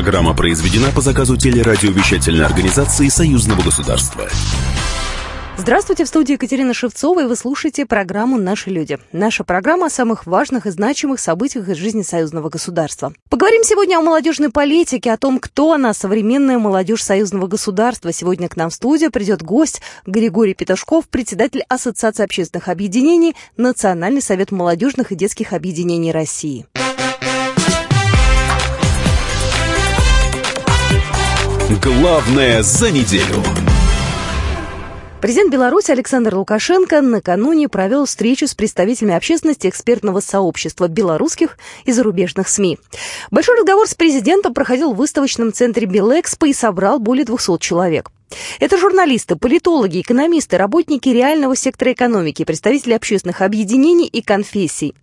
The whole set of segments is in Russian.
Программа произведена по заказу телерадиовещательной организации Союзного государства. Здравствуйте, в студии Екатерина Шевцова, и вы слушаете программу «Наши люди». Наша программа о самых важных и значимых событиях из жизни союзного государства. Поговорим сегодня о молодежной политике, о том, кто она, современная молодежь союзного государства. Сегодня к нам в студию придет гость Григорий Петушков, председатель Ассоциации общественных объединений, Национальный совет молодежных и детских объединений России. Главное за неделю. Президент Беларуси Александр Лукашенко накануне провел встречу с представителями общественности экспертного сообщества белорусских и зарубежных СМИ. Большой разговор с президентом проходил в выставочном центре Белэкспо и собрал более 200 человек. Это журналисты, политологи, экономисты, работники реального сектора экономики, представители общественных объединений и конфессий.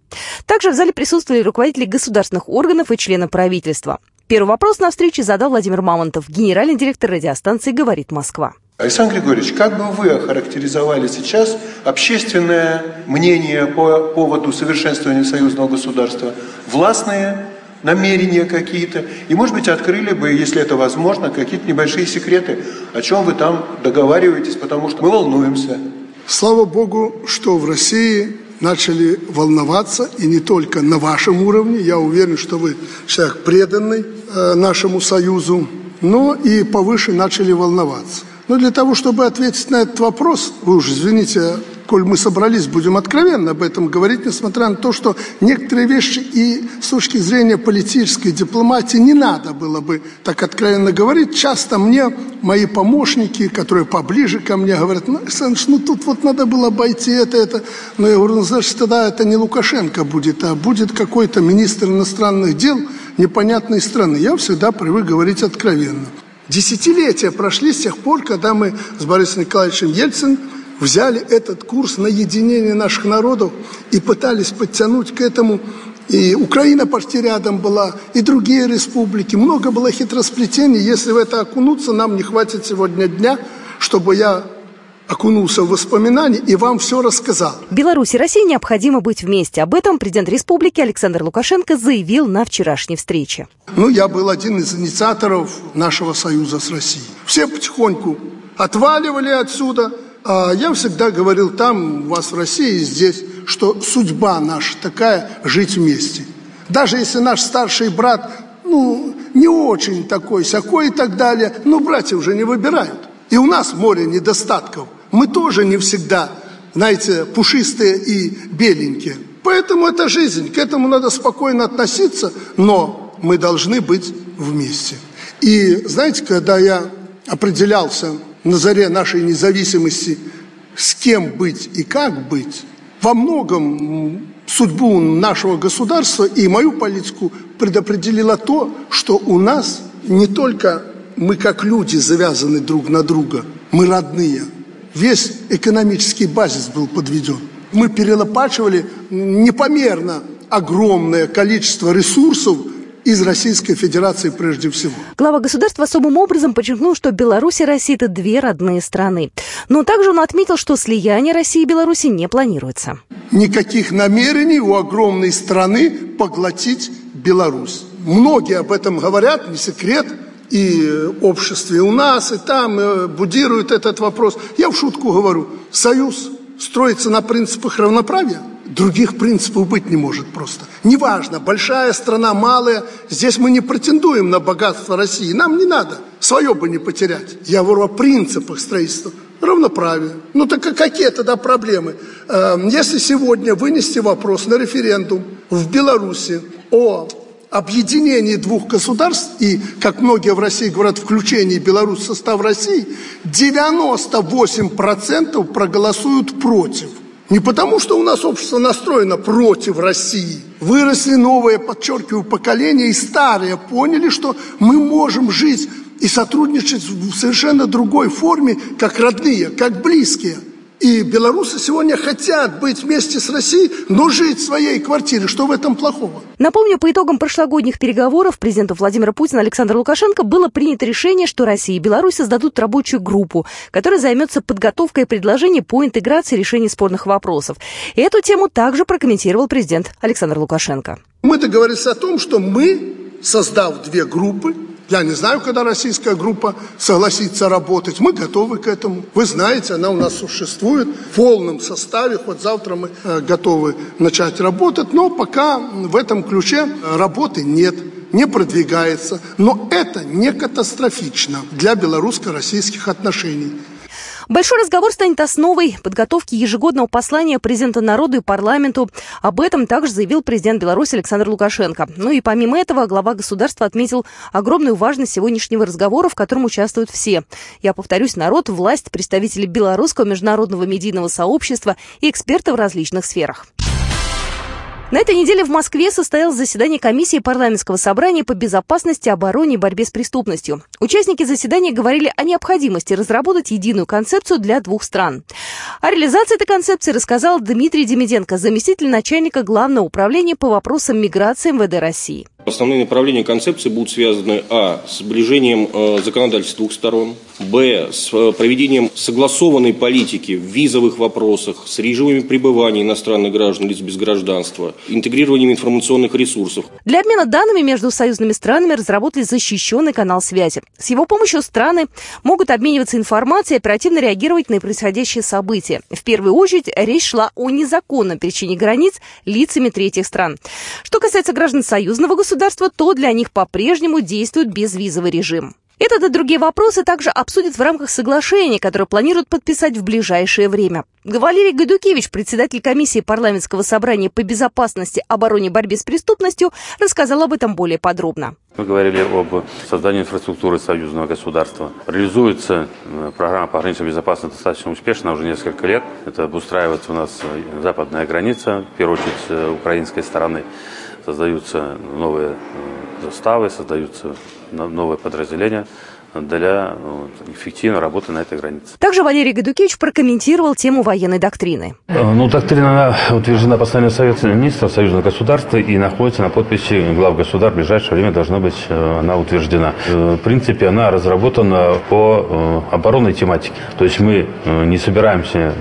Также в зале присутствовали руководители государственных органов и члены правительства. Первый вопрос на встрече задал Владимир Мамонтов, генеральный директор радиостанции «Говорит Москва». Александр Григорьевич, как бы вы охарактеризовали сейчас общественное мнение по поводу совершенствования союзного государства? Властные намерения какие-то? И, может быть, открыли бы, если это возможно, какие-то небольшие секреты, о чем вы там договариваетесь, потому что мы волнуемся. Слава Богу, что в России начали волноваться, и не только на вашем уровне, я уверен, что вы человек преданный э, нашему союзу, но и повыше начали волноваться. Но для того, чтобы ответить на этот вопрос, вы уж извините, коль мы собрались, будем откровенно об этом говорить, несмотря на то, что некоторые вещи и с точки зрения политической дипломатии не надо было бы так откровенно говорить. Часто мне мои помощники, которые поближе ко мне, говорят, ну, Александр, ну тут вот надо было обойти это, это. Но я говорю, ну, значит, тогда это не Лукашенко будет, а будет какой-то министр иностранных дел непонятной страны. Я всегда привык говорить откровенно. Десятилетия прошли с тех пор, когда мы с Борисом Николаевичем Ельциным взяли этот курс на единение наших народов и пытались подтянуть к этому и Украина почти рядом была, и другие республики. Много было хитросплетений. Если в это окунуться, нам не хватит сегодня дня, чтобы я окунулся в воспоминания и вам все рассказал. Беларуси и России необходимо быть вместе. Об этом президент республики Александр Лукашенко заявил на вчерашней встрече. Ну, я был один из инициаторов нашего союза с Россией. Все потихоньку отваливали отсюда, я всегда говорил там, у вас в России, здесь, что судьба наша такая – жить вместе. Даже если наш старший брат, ну, не очень такой, сякой и так далее, но братья уже не выбирают. И у нас море недостатков мы тоже не всегда, знаете, пушистые и беленькие. Поэтому это жизнь, к этому надо спокойно относиться, но мы должны быть вместе. И знаете, когда я определялся на заре нашей независимости, с кем быть и как быть, во многом судьбу нашего государства и мою политику предопределило то, что у нас не только мы как люди завязаны друг на друга, мы родные – весь экономический базис был подведен. Мы перелопачивали непомерно огромное количество ресурсов из Российской Федерации прежде всего. Глава государства особым образом подчеркнул, что Беларусь и Россия – это две родные страны. Но также он отметил, что слияние России и Беларуси не планируется. Никаких намерений у огромной страны поглотить Беларусь. Многие об этом говорят, не секрет – и обществе у нас, и там и будируют этот вопрос. Я в шутку говорю, союз строится на принципах равноправия, других принципов быть не может просто. Неважно, большая страна, малая, здесь мы не претендуем на богатство России, нам не надо, свое бы не потерять. Я говорю о принципах строительства. Равноправие. Ну так какие тогда проблемы? Эм, если сегодня вынести вопрос на референдум в Беларуси о объединении двух государств и, как многие в России говорят, включении Беларуси в состав России, 98% проголосуют против. Не потому, что у нас общество настроено против России. Выросли новые, подчеркиваю, поколения, и старые поняли, что мы можем жить и сотрудничать в совершенно другой форме, как родные, как близкие. И белорусы сегодня хотят быть вместе с Россией, но жить в своей квартире. Что в этом плохого? Напомню, по итогам прошлогодних переговоров президента Владимира Путина Александра Лукашенко было принято решение, что Россия и Беларусь создадут рабочую группу, которая займется подготовкой предложений по интеграции решений спорных вопросов. И эту тему также прокомментировал президент Александр Лукашенко. Мы договорились о том, что мы, создав две группы, Я не знаю, когда российская группа согласится работать. Мы готовы к этому. Вы знаете, она у нас существует в полном составе. Вот завтра мы э, готовы начать работать. Но пока в этом ключе работы нет не продвигается. Но это не катастрофично для белорусско-российских отношений. Большой разговор станет основой подготовки ежегодного послания президента народу и парламенту. Об этом также заявил президент Беларуси Александр Лукашенко. Ну и помимо этого глава государства отметил огромную важность сегодняшнего разговора, в котором участвуют все. Я повторюсь, народ, власть, представители белорусского международного медийного сообщества и эксперты в различных сферах. На этой неделе в Москве состоялось заседание комиссии парламентского собрания по безопасности, обороне и борьбе с преступностью. Участники заседания говорили о необходимости разработать единую концепцию для двух стран. О реализации этой концепции рассказал Дмитрий Демиденко, заместитель начальника Главного управления по вопросам миграции МВД России. Основные направления концепции будут связаны а. с сближением э, законодательств двух сторон, б. с э, проведением согласованной политики в визовых вопросах, с режимами пребывания иностранных граждан, лиц без гражданства, интегрированием информационных ресурсов. Для обмена данными между союзными странами разработали защищенный канал связи. С его помощью страны могут обмениваться информацией и оперативно реагировать на происходящие события. В первую очередь речь шла о незаконном пересечении границ лицами третьих стран. Что касается граждан союзного государства, государства, то для них по-прежнему действует безвизовый режим. Этот и другие вопросы также обсудят в рамках соглашения, которое планируют подписать в ближайшее время. Валерий Гайдукевич, председатель комиссии парламентского собрания по безопасности, обороне и борьбе с преступностью, рассказал об этом более подробно. Мы говорили об создании инфраструктуры союзного государства. Реализуется э, программа по границе безопасности достаточно успешно уже несколько лет. Это обустраивается у нас э, западная граница, в первую очередь э, украинской стороны создаются новые э, заставы, создаются новые подразделения для ну, эффективной работы на этой границе. Также Валерий Гадукевич прокомментировал тему военной доктрины. Э, ну, доктрина утверждена постановлением Совета министров Союзного государства и находится на подписи глав государств. В ближайшее время должна быть э, она утверждена. Э, в принципе, она разработана по оборонной тематике. То есть мы не собираемся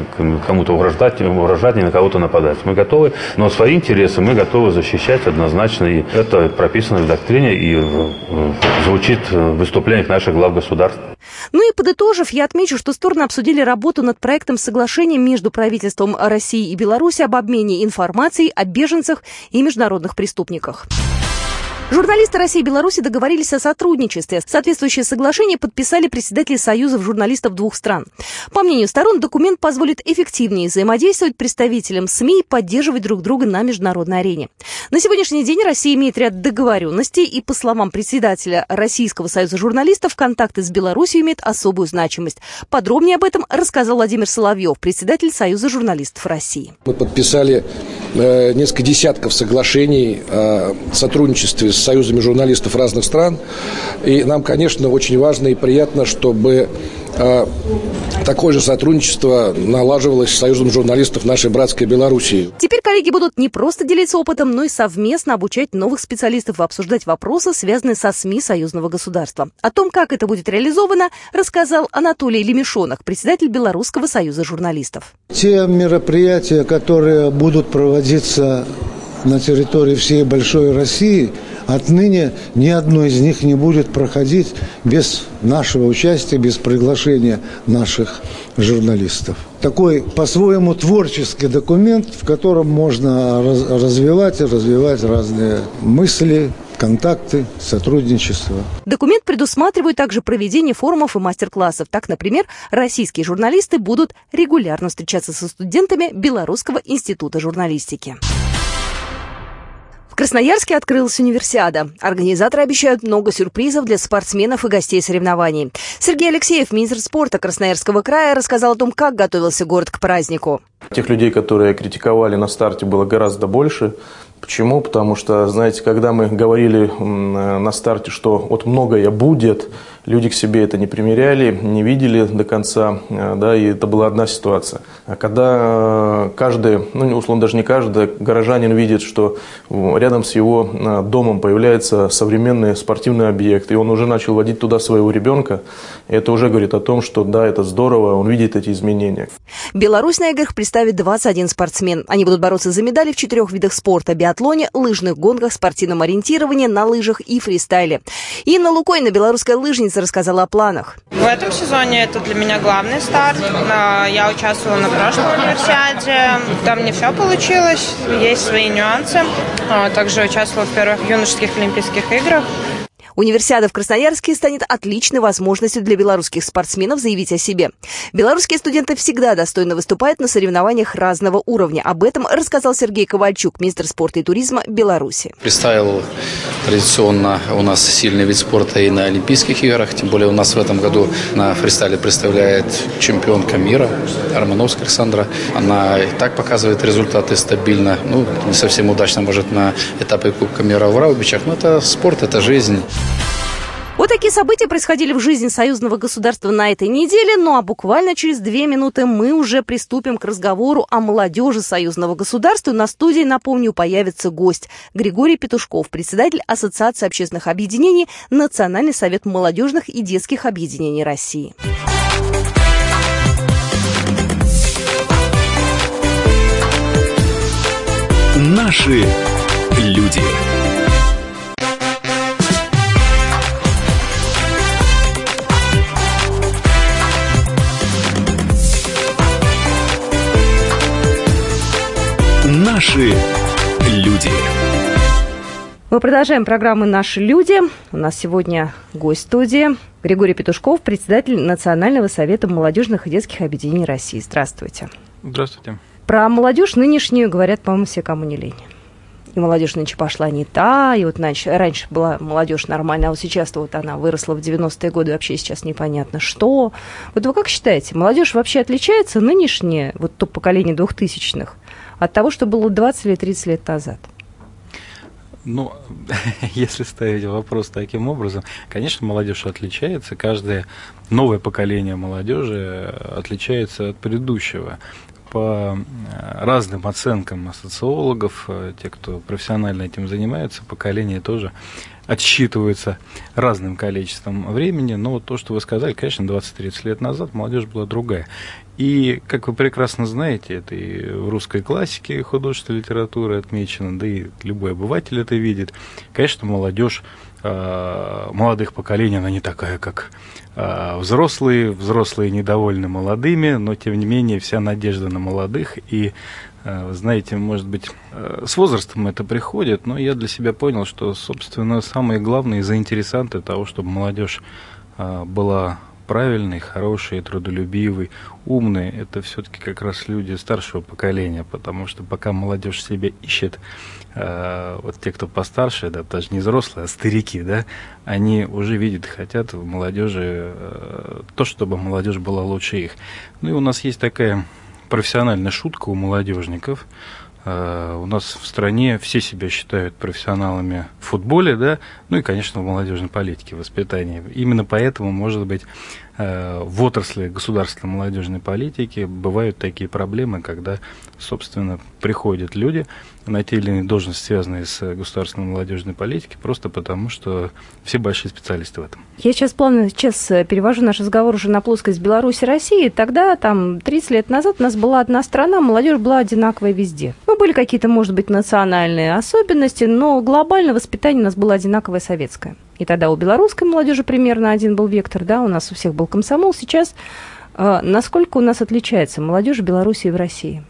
кому-то угрожать, угрожать, ни на кого-то нападать. Мы готовы, но свои интересы мы готовы защищать однозначно. И это прописано в доктрине и звучит в выступлениях наших глав государств. Ну и подытожив, я отмечу, что стороны обсудили работу над проектом соглашения между правительством России и Беларуси об обмене информацией о беженцах и международных преступниках. Журналисты России и Беларуси договорились о сотрудничестве. Соответствующее соглашение подписали председатели союзов журналистов двух стран. По мнению сторон, документ позволит эффективнее взаимодействовать представителям СМИ и поддерживать друг друга на международной арене. На сегодняшний день Россия имеет ряд договоренностей, и, по словам председателя Российского союза журналистов, контакты с Беларусью имеют особую значимость. Подробнее об этом рассказал Владимир Соловьев, председатель Союза журналистов России. Мы подписали э, несколько десятков соглашений о сотрудничестве с союзами журналистов разных стран. И нам, конечно, очень важно и приятно, чтобы э, такое же сотрудничество налаживалось с Союзом журналистов нашей братской Белоруссии. Теперь коллеги будут не просто делиться опытом, но и совместно обучать новых специалистов и обсуждать вопросы, связанные со СМИ союзного государства. О том, как это будет реализовано, рассказал Анатолий Лемешонок, председатель Белорусского союза журналистов. Те мероприятия, которые будут проводиться на территории всей большой России, Отныне ни одно из них не будет проходить без нашего участия, без приглашения наших журналистов. Такой по-своему творческий документ, в котором можно развивать и развивать разные мысли, контакты, сотрудничество. Документ предусматривает также проведение форумов и мастер-классов. Так, например, российские журналисты будут регулярно встречаться со студентами Белорусского института журналистики. Красноярске открылась универсиада. Организаторы обещают много сюрпризов для спортсменов и гостей соревнований. Сергей Алексеев, министр спорта Красноярского края, рассказал о том, как готовился город к празднику. Тех людей, которые критиковали на старте, было гораздо больше. Почему? Потому что, знаете, когда мы говорили на старте, что вот многое будет, люди к себе это не примеряли, не видели до конца, э, да, и это была одна ситуация. А когда э, каждый, ну, условно, даже не каждый, горожанин видит, что рядом с его э, домом появляется современный спортивный объект, и он уже начал водить туда своего ребенка, это уже говорит о том, что да, это здорово, он видит эти изменения. Беларусь на играх представит 21 спортсмен. Они будут бороться за медали в четырех видах спорта – биатлоне, лыжных гонках, спортивном ориентировании, на лыжах и фристайле. Инна Лукойна, белорусская лыжница, рассказала о планах. В этом сезоне это для меня главный старт. А, я участвовала на прошлом универсиаде. Там не все получилось, есть свои нюансы. А, также участвовала в первых юношеских Олимпийских играх. Универсиада в Красноярске станет отличной возможностью для белорусских спортсменов заявить о себе. Белорусские студенты всегда достойно выступают на соревнованиях разного уровня. Об этом рассказал Сергей Ковальчук, министр спорта и туризма Беларуси. Представил традиционно у нас сильный вид спорта и на Олимпийских играх. Тем более у нас в этом году на фристайле представляет чемпионка мира Романовская Александра. Она и так показывает результаты стабильно. Ну, не совсем удачно, может, на этапе Кубка мира в Раубичах. Но это спорт, это жизнь. Вот такие события происходили в жизни союзного государства на этой неделе, ну а буквально через две минуты мы уже приступим к разговору о молодежи союзного государства. На студии, напомню, появится гость Григорий Петушков, председатель Ассоциации общественных объединений Национальный совет молодежных и детских объединений России. Наши люди. Наши люди. Мы продолжаем программу «Наши люди». У нас сегодня гость студии Григорий Петушков, председатель Национального совета молодежных и детских объединений России. Здравствуйте. Здравствуйте. Про молодежь нынешнюю говорят, по-моему, все, кому не лень. И молодежь нынче пошла не та, и вот раньше, раньше была молодежь нормальная, а вот сейчас вот она выросла в 90-е годы, вообще сейчас непонятно что. Вот вы как считаете, молодежь вообще отличается нынешняя, вот то поколение двухтысячных, от того, что было 20 или 30 лет назад? Ну, если ставить вопрос таким образом, конечно, молодежь отличается. Каждое новое поколение молодежи отличается от предыдущего. По э, разным оценкам социологов, э, те, кто профессионально этим занимается, поколение тоже отсчитывается разным количеством времени. Но вот то, что вы сказали, конечно, 20-30 лет назад молодежь была другая. И, как вы прекрасно знаете, это и в русской классике художественной литературы отмечено, да и любой обыватель это видит. Конечно, молодежь э, молодых поколений, она не такая, как э, взрослые. Взрослые недовольны молодыми, но, тем не менее, вся надежда на молодых. И, э, знаете, может быть, с возрастом это приходит, но я для себя понял, что, собственно, самые главные заинтересанты того, чтобы молодежь была правильный, хороший, трудолюбивый, умный, это все-таки как раз люди старшего поколения, потому что пока молодежь себе ищет, э, вот те, кто постарше, да, даже не взрослые, а старики, да, они уже видят, хотят в молодежи э, то, чтобы молодежь была лучше их. Ну и у нас есть такая профессиональная шутка у молодежников, у нас в стране все себя считают профессионалами в футболе, да, ну и, конечно, в молодежной политике, воспитании. Именно поэтому, может быть, uh, в отрасли государственной молодежной политики бывают такие проблемы, когда, собственно, приходят люди, на те или иные должности, связанные с государственной молодежной политикой, просто потому, что все большие специалисты в этом. Я сейчас плавно сейчас э, перевожу наш разговор уже на плоскость Беларуси России. Тогда, там, 30 лет назад у нас была одна страна, молодежь была одинаковая везде. Ну, были какие-то, может быть, национальные особенности, но глобально воспитание у нас было одинаковое советское. И тогда у белорусской молодежи примерно один был вектор, да, у нас у всех был комсомол. Сейчас э, насколько у нас отличается молодежь в Беларуси и в России?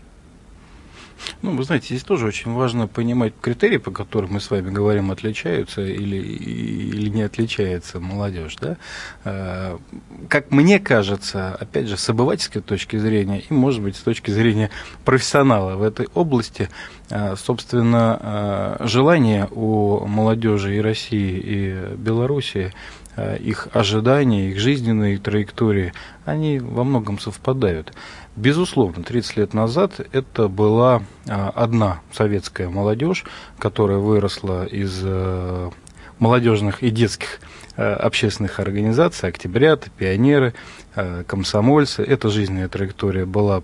Ну, вы знаете, здесь тоже очень важно понимать критерии, по которым мы с вами говорим, отличаются или, или не отличается молодежь. Да? Э, как мне кажется, опять же, с обывательской точки зрения и, может быть, с точки зрения профессионала в этой области, э, собственно, э, желание у молодежи и России, и Белоруссии их ожидания, их жизненные траектории, они во многом совпадают. Безусловно, 30 лет назад это была а, одна советская молодежь, которая выросла из э, молодежных и детских э, общественных организаций, октябрят, пионеры, э, комсомольцы. Эта жизненная траектория была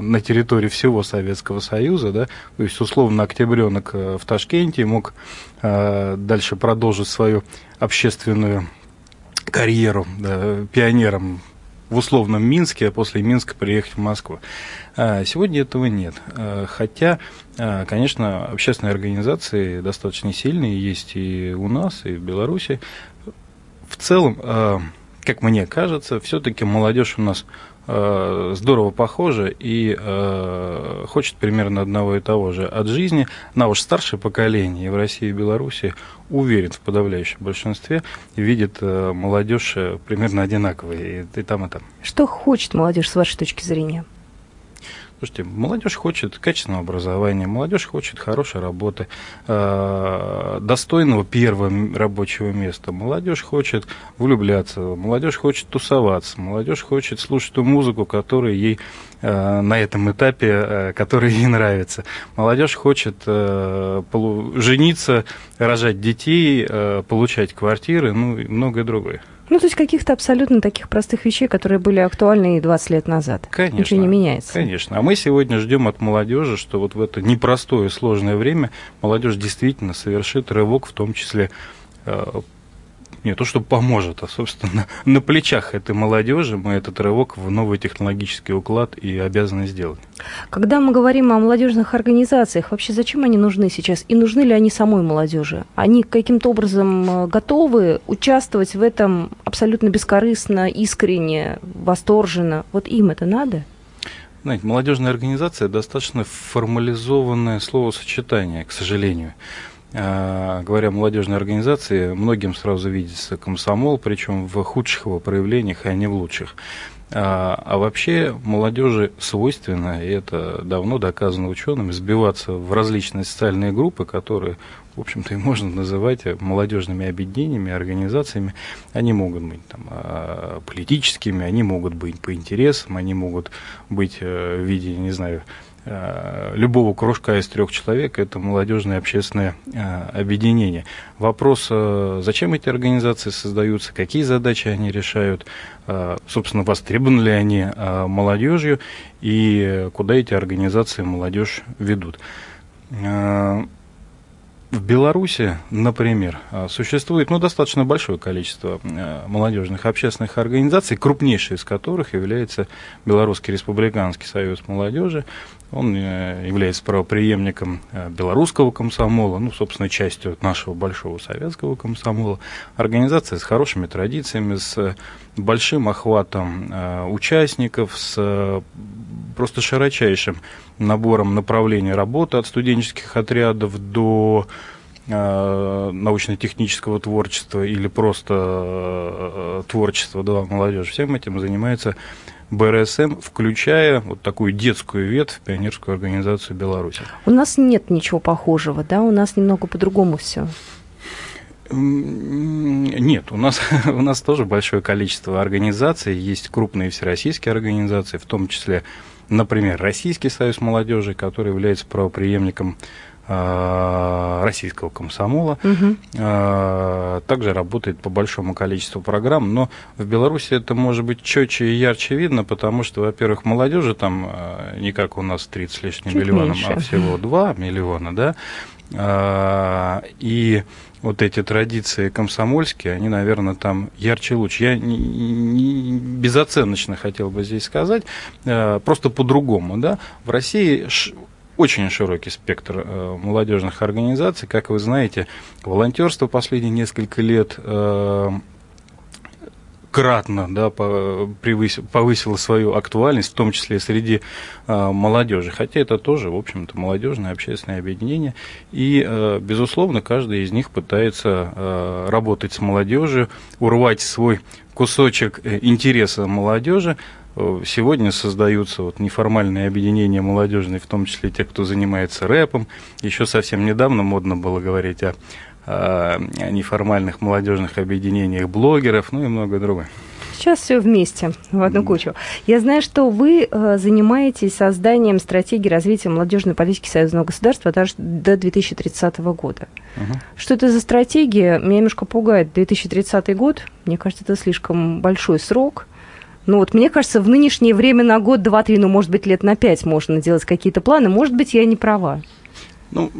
на территории всего Советского Союза, да, то есть условно октябренок в Ташкенте мог дальше продолжить свою общественную карьеру да, пионером в условном Минске, а после Минска приехать в Москву. А, сегодня этого нет. А, хотя, а, конечно, общественные организации достаточно сильные есть и у нас, и в Беларуси. В целом, как мне кажется, все-таки молодежь у нас здорово похожа и э, хочет примерно одного и того же от жизни. На уж старшее поколение в России и Беларуси уверен в подавляющем большинстве видит э, молодежь примерно одинаковой и, и там и там. Что хочет молодежь с вашей точки зрения? Слушайте, молодежь хочет качественного образования, молодежь хочет хорошей работы, э, достойного первого рабочего места. Молодежь хочет влюбляться, молодежь хочет тусоваться, молодежь хочет слушать ту музыку, которая ей э, на этом этапе, э, которая ей нравится. Молодежь хочет жениться, рожать детей, получать квартиры, ну и многое другое. Ну, то есть каких-то абсолютно таких простых вещей, которые были актуальны и 20 лет назад. Конечно. Ничего не меняется. Конечно. А мы сегодня ждем от молодежи, что вот в это непростое, сложное время молодежь действительно совершит рывок, в том числе э, не то, что поможет, а, собственно, на плечах этой молодежи мы этот рывок в новый технологический уклад и обязаны сделать. Когда мы говорим о молодежных организациях, вообще зачем они нужны сейчас? И нужны ли они самой молодежи? Они каким-то образом э, готовы участвовать в этом абсолютно бескорыстно, искренне, восторженно? Вот им это надо? Знаете, молодежная организация достаточно формализованное словосочетание, к сожалению. А, говоря о молодежной организации, многим сразу видится комсомол, причем в худших его проявлениях, а не в лучших. А, а вообще молодежи свойственно, и это давно доказано учеными, сбиваться в различные социальные группы, которые, в общем-то, и можно называть молодежными объединениями, организациями. Они могут быть там, а, политическими, они могут быть по интересам, они могут быть э, в виде, не знаю, любого кружка из трех человек это молодежное общественное э, объединение. Вопрос, э, зачем эти организации создаются, какие задачи они решают, собственно, востребованы ли они молодежью и куда эти организации молодежь ведут. В Беларуси, например, существует ну, достаточно большое количество молодежных общественных организаций, крупнейшей из которых является Белорусский республиканский союз молодежи. Он э, является правоприемником э, белорусского комсомола, ну, собственно, частью нашего большого советского комсомола. Организация с хорошими традициями, с большим охватом э, участников, с просто широчайшим набором направлений работы от студенческих отрядов до научно-технического творчества или просто творчества да, молодежи. Всем этим занимается БРСМ, включая вот такую детскую ветвь пионерскую организацию Беларуси. У нас нет ничего похожего, да? У нас немного по-другому все. Нет, у нас, у нас тоже большое количество организаций, есть крупные всероссийские организации, в том числе, например, Российский союз молодежи, который является правоприемником российского комсомола. Угу. Также работает по большому количеству программ, но в Беларуси это может быть четче и ярче видно, потому что, во-первых, молодежи там э, не как у нас 30 с лишним Чуть миллионов, а меньше. а всего 2 миллиона, да, и вот эти традиции комсомольские, они, наверное, там ярче лучше. Я не, не, безоценочно хотел бы здесь сказать, просто по-другому, да. В России очень широкий спектр э, молодежных организаций. Как вы знаете, волонтерство последние несколько лет э, кратно да, превысило, повысило свою актуальность, в том числе среди э, молодежи. Хотя это тоже, в общем-то, молодежное общественное объединение. И, э, безусловно, каждый из них пытается э, работать с молодежью, урвать свой кусочек э, интереса молодежи, Сегодня создаются вот неформальные объединения молодежные, в том числе те, кто занимается рэпом. Еще совсем недавно модно было говорить о, о неформальных молодежных объединениях блогеров, ну и многое другое. Сейчас все вместе, в одну кучу. Я знаю, что вы э, занимаетесь созданием стратегии развития молодежной политики союзного государства даже до 2030 года. Угу. Что это за стратегия? Меня немножко пугает 2030 год. Мне кажется, это слишком большой срок. Ну вот мне кажется, в нынешнее время на год, два, три, ну, может быть, лет на пять можно делать какие-то планы. Может быть, я не права. Ну,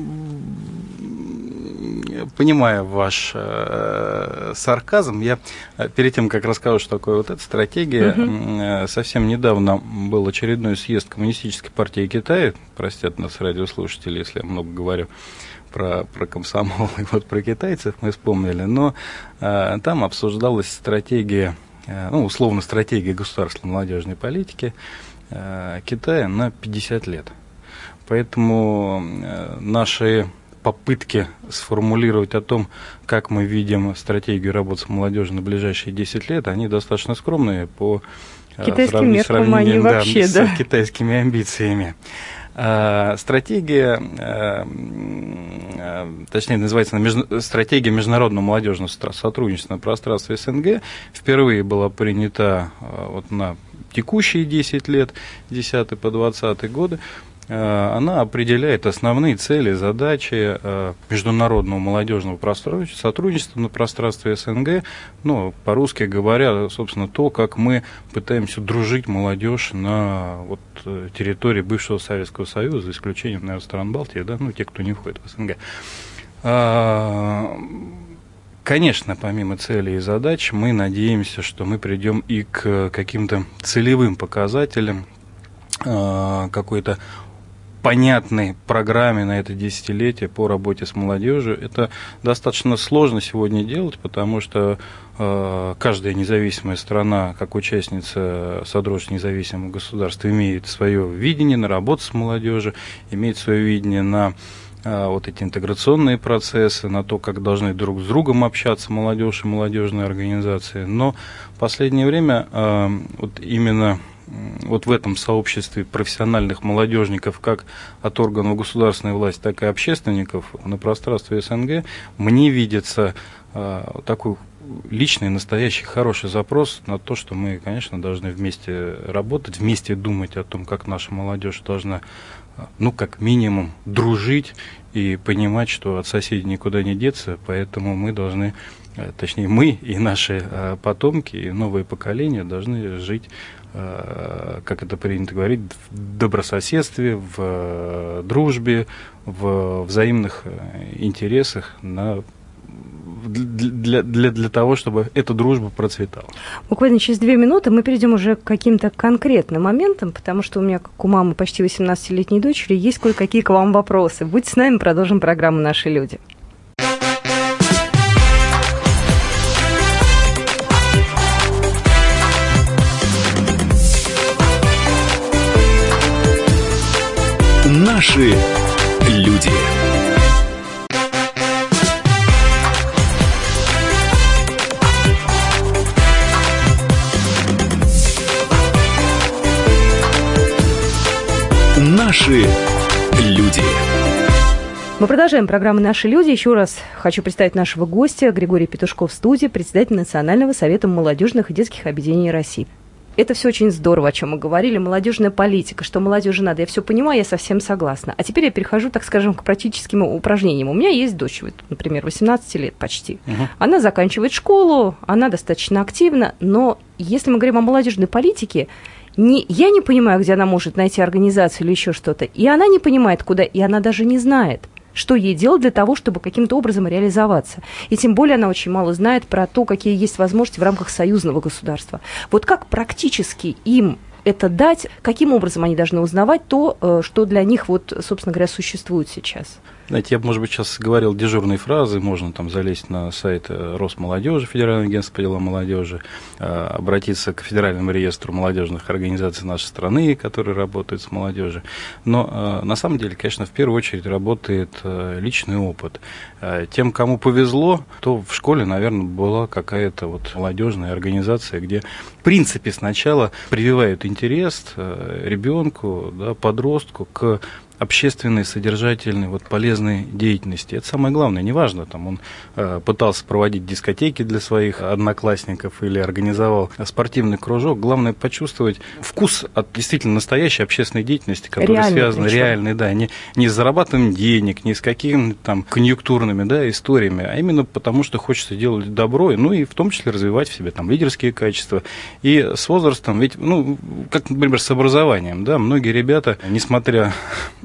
понимаю ваш э, сарказм. Я э, перед тем, как расскажу, что такое вот эта стратегия, угу. совсем недавно был очередной съезд Коммунистической партии Китая. Простят нас радиослушатели, если я много говорю про, про комсомол и вот про китайцев мы вспомнили, но э, там обсуждалась стратегия, э, ну, условно, стратегия государственной молодежной политики э, Китая на 50 лет. Поэтому э, наши попытки сформулировать о том, как мы видим стратегию работы с молодежью на ближайшие 10 лет, они достаточно скромные по э, Китайским меркам они да, вообще, да. с китайскими амбициями. А, стратегия, э, э, точнее, называется стратегия международного молодежного сотрудничества на пространстве СНГ, впервые была принята вот на текущие 10 лет, 10 по 20 годы. Э, она определяет основные цели, задачи э, международного молодежного сотрудничества на пространстве СНГ, ну, по-русски говоря, собственно, то, как мы пытаемся дружить молодежь на вот, э, территории бывшего Советского Союза, за исключением, наверное, стран Балтии, да, ну, те, кто не входит в СНГ. А, конечно, помимо целей и задач, мы надеемся, что мы придем и к каким-то целевым показателям, какой-то понятной программе на это десятилетие по работе с молодежью. Это достаточно сложно сегодня делать, потому что э, каждая независимая страна, как участница Содружества независимого государства, имеет свое видение на работу с молодежью, имеет свое видение на э, вот эти интеграционные процессы, на то, как должны друг с другом общаться молодежь и молодежные организации. Но в последнее время э, вот именно вот в этом сообществе профессиональных молодежников, как от органов государственной власти, так и общественников на пространстве СНГ, мне видится э, такой личный, настоящий, хороший запрос на то, что мы, конечно, должны вместе работать, вместе думать о том, как наша молодежь должна, ну, как минимум, дружить и понимать, что от соседей никуда не деться, поэтому мы должны э, точнее мы и наши потомки и новые поколения должны жить как это принято говорить, в добрососедстве, в э, дружбе, в взаимных э, интересах на для, для, для того, чтобы эта дружба процветала. Буквально через две минуты мы перейдем уже к каким-то конкретным моментам, потому что у меня, как у мамы почти 18-летней дочери, есть кое-какие к вам вопросы. Будьте с нами, продолжим программу «Наши люди». Мы продолжаем программу «Наши люди». Еще раз хочу представить нашего гостя Григорий Петушков в студии, председатель Национального совета молодежных и детских объединений России это все очень здорово, о чем мы говорили. Молодежная политика, что молодежи надо. Я все понимаю, я совсем согласна. А теперь я перехожу, так скажем, к практическим упражнениям. У меня есть дочь, вот, например, 18 лет почти. Угу. Она заканчивает школу, она достаточно активна, но если мы говорим о молодежной политике, не, я не понимаю, где она может найти организацию или еще что-то, и она не понимает, куда, и она даже не знает что ей делать для того, чтобы каким-то образом реализоваться. И тем более она очень мало знает про то, какие есть возможности в рамках союзного государства. Вот как практически им это дать, каким образом они должны узнавать то, э, что для них, вот, собственно говоря, существует сейчас? Знаете, я бы, может быть, сейчас говорил дежурные фразы, можно там залезть на сайт э, Росмолодежи, Федерального агентства по делам молодежи, э, обратиться к Федеральному реестру молодежных организаций нашей страны, которые работают с молодежью. Но на самом деле, конечно, в первую очередь работает личный опыт. Тем, кому повезло, то в школе, наверное, была какая-то вот молодежная организация, где, в принципе, сначала прививают интерес э, ребенку, да, подростку к общественной, содержательной, вот, полезной деятельности. Это самое главное. Неважно, там он э, пытался проводить дискотеки для своих одноклассников или организовал спортивный кружок. Главное почувствовать вкус от действительно настоящей общественной деятельности, которая реальный, связана реальной, да, не, не с зарабатыванием денег, не с какими-то там конъюнктурными да, историями, а именно потому, что хочется делать добро, ну и в том числе развивать в себе там лидерские качества. И с возрастом, ведь, ну, как, например, с образованием, да, многие ребята, несмотря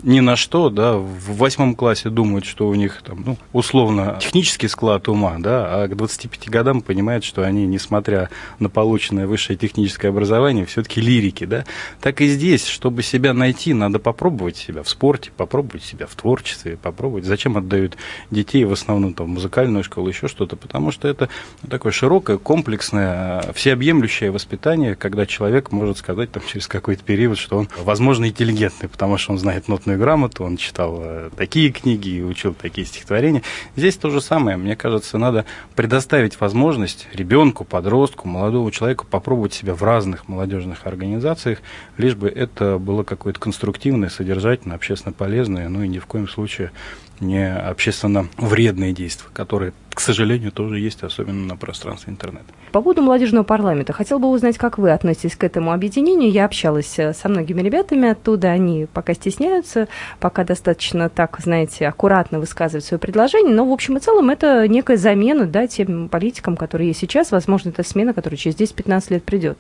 ни на что, да, в восьмом классе думают, что у них там, ну, условно, технический склад ума, да, а к 25 годам понимают, что они, несмотря на полученное высшее техническое образование, все-таки лирики, да. Так и здесь, чтобы себя найти, надо попробовать себя в спорте, попробовать себя в творчестве, попробовать. Зачем отдают детей в основном там, в музыкальную школу, еще что-то? Потому что это такое широкое, комплексное, всеобъемлющее воспитание, когда человек может сказать там, через какой-то период, что он, возможно, интеллигентный, потому что он знает нотную грамоту, он читал э, такие книги и учил такие стихотворения. Здесь то же самое. Мне кажется, надо предоставить возможность ребенку, подростку, молодому человеку попробовать себя в разных молодежных организациях, лишь бы это было какое-то конструктивное, содержательное, общественно полезное, ну и ни в коем случае не общественно вредные действия, которые, к сожалению, тоже есть, особенно на пространстве интернета. По поводу молодежного парламента, хотел бы узнать, как вы относитесь к этому объединению. Я общалась э, со многими ребятами оттуда, они пока стесняются, пока достаточно так, знаете, аккуратно высказывают свое предложение, но в общем и целом это некая замена да, тем политикам, которые есть сейчас, возможно, это смена, которая через 10-15 лет придет.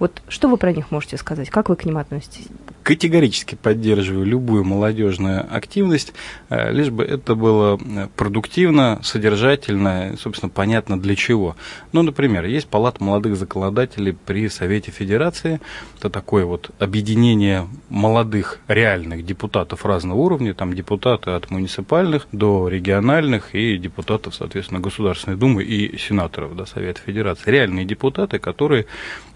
Вот что вы про них можете сказать, как вы к ним относитесь? Категорически поддерживаю любую молодежную активность, э, лишь бы это было э, продуктивно, содержательно, собственно, понятно для чего. Ну, например, есть палата молодых законодателей при Совете Федерации. Это такое вот объединение молодых реальных депутатов разного уровня, там депутаты от муниципальных до региональных и депутатов, соответственно, Государственной Думы и сенаторов да, Совета Федерации. Реальные депутаты, которые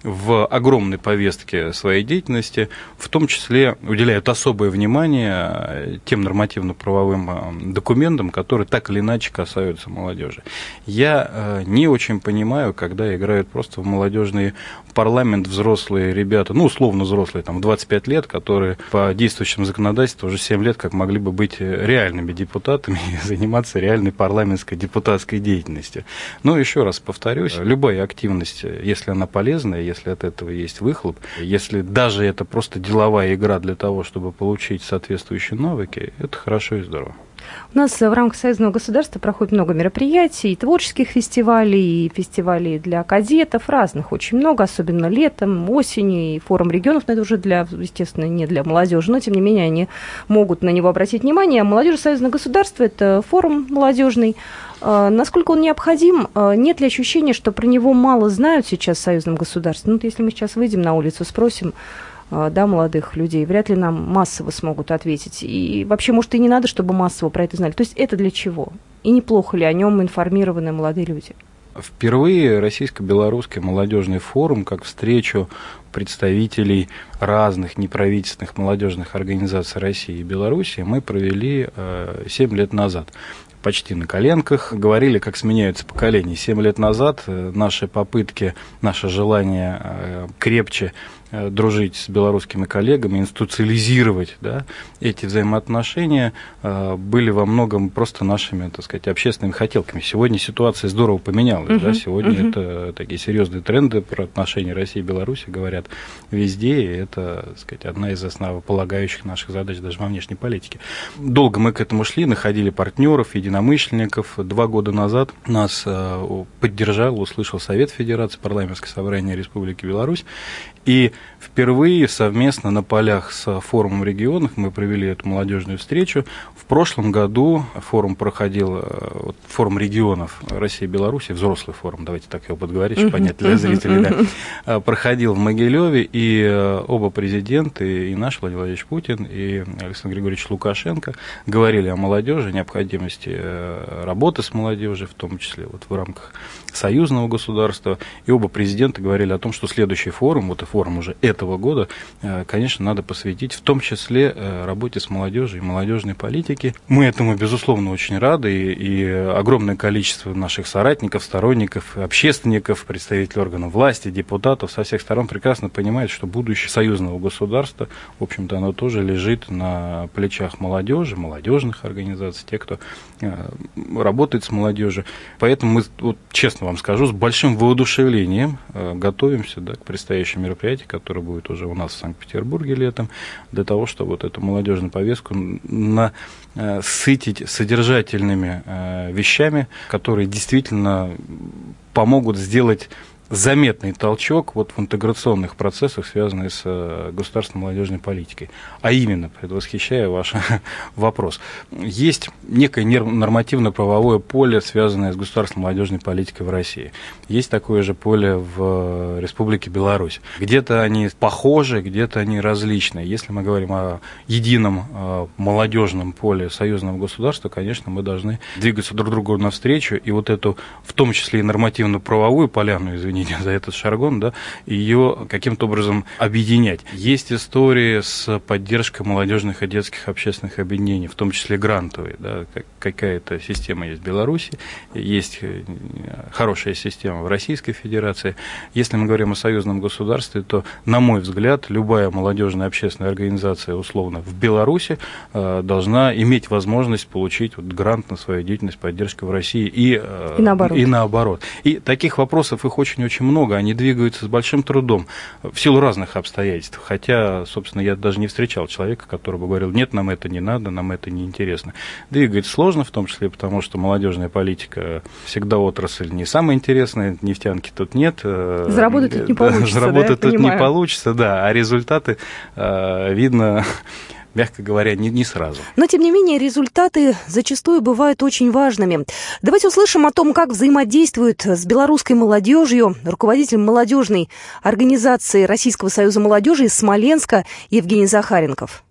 в огромной повестке своей деятельности, в том числе уделяют особое внимание э, тем нормативно-правовым э, документам, которые так или иначе касаются молодежи. Я э, не очень понимаю, когда играют просто в молодежный парламент взрослые ребята, ну, условно взрослые, там, 25 лет, которые по действующему законодательству уже 7 лет как могли бы быть реальными депутатами и заниматься реальной парламентской депутатской деятельностью. Но еще раз повторюсь, любая активность, если она полезная, если от этого есть выхлоп, если даже это просто деловая игра для того, чтобы получить соответствующие навыки, это хорошо и здорово. У нас в рамках союзного государства проходит много мероприятий, и творческих фестивалей, и фестивалей для кадетов, разных очень много, особенно летом, осенью, и форум регионов, но это уже для, естественно, не для молодежи, но тем не менее они могут на него обратить внимание. А молодежь союзного государства – это форум молодежный, а, насколько он необходим? А, нет ли ощущения, что про него мало знают сейчас в союзном государстве? Ну, вот если мы сейчас выйдем на улицу, спросим, да, молодых людей, вряд ли нам массово смогут ответить. И вообще, может, и не надо, чтобы массово про это знали. То есть это для чего? И неплохо ли о нем информированы молодые люди? Впервые российско-белорусский молодежный форум, как встречу представителей разных неправительственных молодежных организаций России и Беларуси, мы провели 7 лет назад почти на коленках. Говорили, как сменяются поколения. Семь лет назад э, наши попытки, наше желание э, крепче Э, дружить с белорусскими коллегами, институциализировать да, эти взаимоотношения э, были во многом просто нашими, так сказать, общественными хотелками. Сегодня ситуация здорово поменялась. Uh-huh. Да? Сегодня uh-huh. это такие серьезные тренды про отношения России и Беларуси говорят везде, и это, так сказать, одна из основополагающих наших задач даже во внешней политике. Долго мы к этому шли, находили партнеров, единомышленников. Два года назад нас э, поддержал, услышал Совет Федерации, парламентское собрание Республики Беларусь, и впервые совместно на полях с форумом регионов мы провели эту молодежную встречу. В прошлом году форум проходил, э, вот, форум регионов России и Беларуси, взрослый форум, давайте так его подговорить, чтобы понять для зрителей, да, э, проходил в Могилеве, и э, оба президента, и наш Владимир Владимирович Путин, и Александр Григорьевич Лукашенко говорили о молодежи, необходимости работы с молодежью, в том числе вот в рамках союзного государства, и оба президента говорили о том, что следующий форум, вот форум уже этого года, э, конечно, надо посвятить в том числе э, работе с молодежью и молодежной политике. Мы этому, безусловно, очень рады, и, и огромное количество наших соратников, сторонников, общественников, представителей органов власти, депутатов со всех сторон прекрасно понимают, что будущее союзного государства, в общем-то, оно тоже лежит на плечах молодежи, молодежных организаций, тех, кто э, работает с молодежью. Поэтому мы, вот, честно вам скажу, с большим воодушевлением готовимся да, к предстоящим мероприятиям мероприятие, которое будет уже у нас в Санкт-Петербурге летом, для того, чтобы вот эту молодежную повестку насытить содержательными э, вещами, которые действительно помогут сделать заметный толчок вот в интеграционных процессах, связанных с э, государственной молодежной политикой. А именно, предвосхищая ваш вопрос, есть некое нормативно-правовое поле, связанное с государственной молодежной политикой в России. Есть такое же поле в э, Республике Беларусь. Где-то они похожи, где-то они различны. Если мы говорим о едином э, молодежном поле союзного государства, конечно, мы должны двигаться друг другу навстречу, и вот эту, в том числе и нормативно-правовую поляну, извините, извините за этот шаргон, да, ее каким-то образом объединять. Есть истории с поддержкой молодежных и детских общественных объединений, в том числе грантовые, да, какая-то система есть в Беларуси, есть э, хорошая система в Российской Федерации. Если мы говорим о союзном государстве, то, на мой взгляд, любая молодежная общественная организация, условно, в Беларуси э, должна иметь возможность получить вот грант на свою деятельность поддержки в России и, э, и наоборот. И, наоборот. и таких вопросов их очень очень много, они двигаются с большим трудом в силу разных обстоятельств. Хотя, собственно, я даже не встречал человека, который бы говорил, нет, нам это не надо, нам это не интересно. Двигается сложно, в том числе потому, что молодежная политика всегда отрасль не самая интересная, нефтянки тут нет. Э, заработать тут не получится. Заработать да, тут не получится, да, а результаты э, видно мягко говоря, не, не сразу. Но, тем не менее, результаты зачастую бывают очень важными. Давайте услышим о том, как взаимодействует с белорусской молодежью руководитель молодежной организации Российского союза молодежи из Смоленска Евгений Захаренков.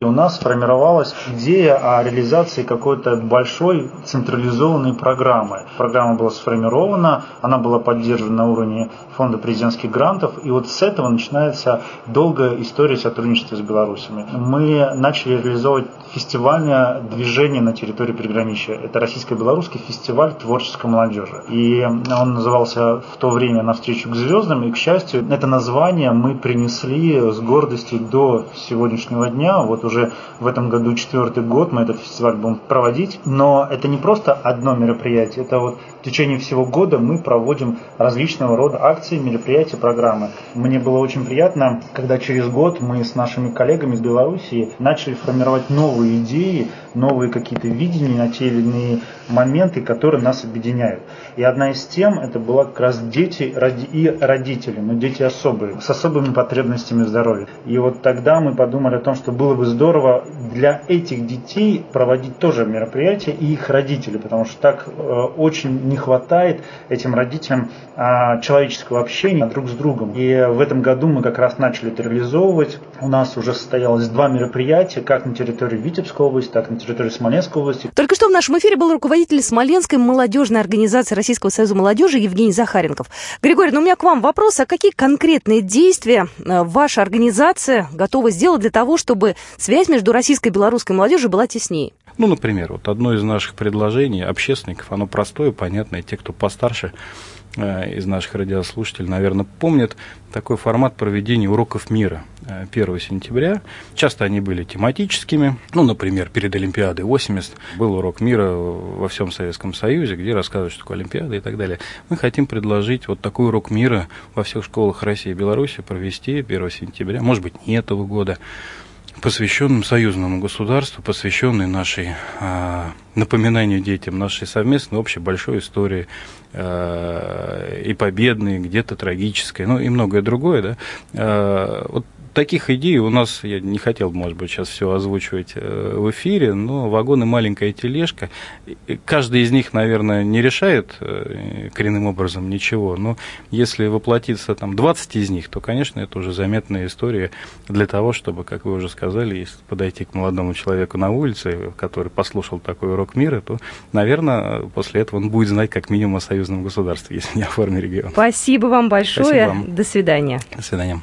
У нас сформировалась идея о реализации какой-то большой централизованной программы. Программа была сформирована, она была поддержана на уровне фонда президентских грантов, и вот с этого начинается долгая история сотрудничества с белорусами. Мы начали реализовывать фестивальное движение на территории приграничья. Это российско-белорусский фестиваль творческой молодежи. И он назывался в то время «Навстречу к звездам», и, к счастью, это название мы принесли с гордостью до сегодняшнего дня. Вот уже в этом году четвертый год мы этот фестиваль будем проводить. Но это не просто одно мероприятие, это вот в течение всего года мы проводим различного рода акции, мероприятия, программы. Мне было очень приятно, когда через год мы с нашими коллегами из Белоруссии начали формировать новые идеи, новые какие-то видения на те или иные моменты, которые нас объединяют. И одна из тем это была как раз дети и родители, но дети особые, с особыми потребностями здоровья. И вот тогда мы подумали о том, что было бы здорово для этих детей проводить тоже мероприятия и их родителей, потому что так э, очень не хватает этим родителям э, человеческого общения друг с другом. И в этом году мы как раз начали это реализовывать. У нас уже состоялось два мероприятия, как на территории Витебской области, так и на территории Смоленской области. Только что в нашем эфире был руководитель Смоленской молодежной организации Российского союза молодежи Евгений Захаренков. Григорий, ну у меня к вам вопрос, а какие конкретные действия э, ваша организация готова сделать для того, чтобы связь между российской и белорусской молодежью была теснее? Ну, например, вот одно из наших предложений общественников, оно простое, понятное, те, кто постарше, из наших радиослушателей, наверное, помнят такой формат проведения уроков мира 1 э, сентября. Часто они были тематическими. Ну, например, перед Олимпиадой 80 был урок мира во всем Советском Союзе, где рассказывают, что такое Олимпиада и так далее. Мы хотим предложить вот такой урок мира во всех школах России и Беларуси провести 1 сентября, может быть, не этого года, посвященным союзному государству, посвященный нашей э, напоминанию детям нашей совместной общей большой истории э, и победной, где-то трагической, ну и многое другое, да. Э, вот таких идей у нас, я не хотел, может быть, сейчас все озвучивать э, в эфире, но вагон и маленькая тележка, каждый из них, наверное, не решает э, коренным образом ничего, но если воплотиться там 20 из них, то, конечно, это уже заметная история для того, чтобы, как вы уже сказали, если подойти к молодому человеку на улице, который послушал такой урок мира, то, наверное, после этого он будет знать как минимум о союзном государстве, если не о форме региона. Спасибо вам большое. Спасибо вам. До свидания. До свидания.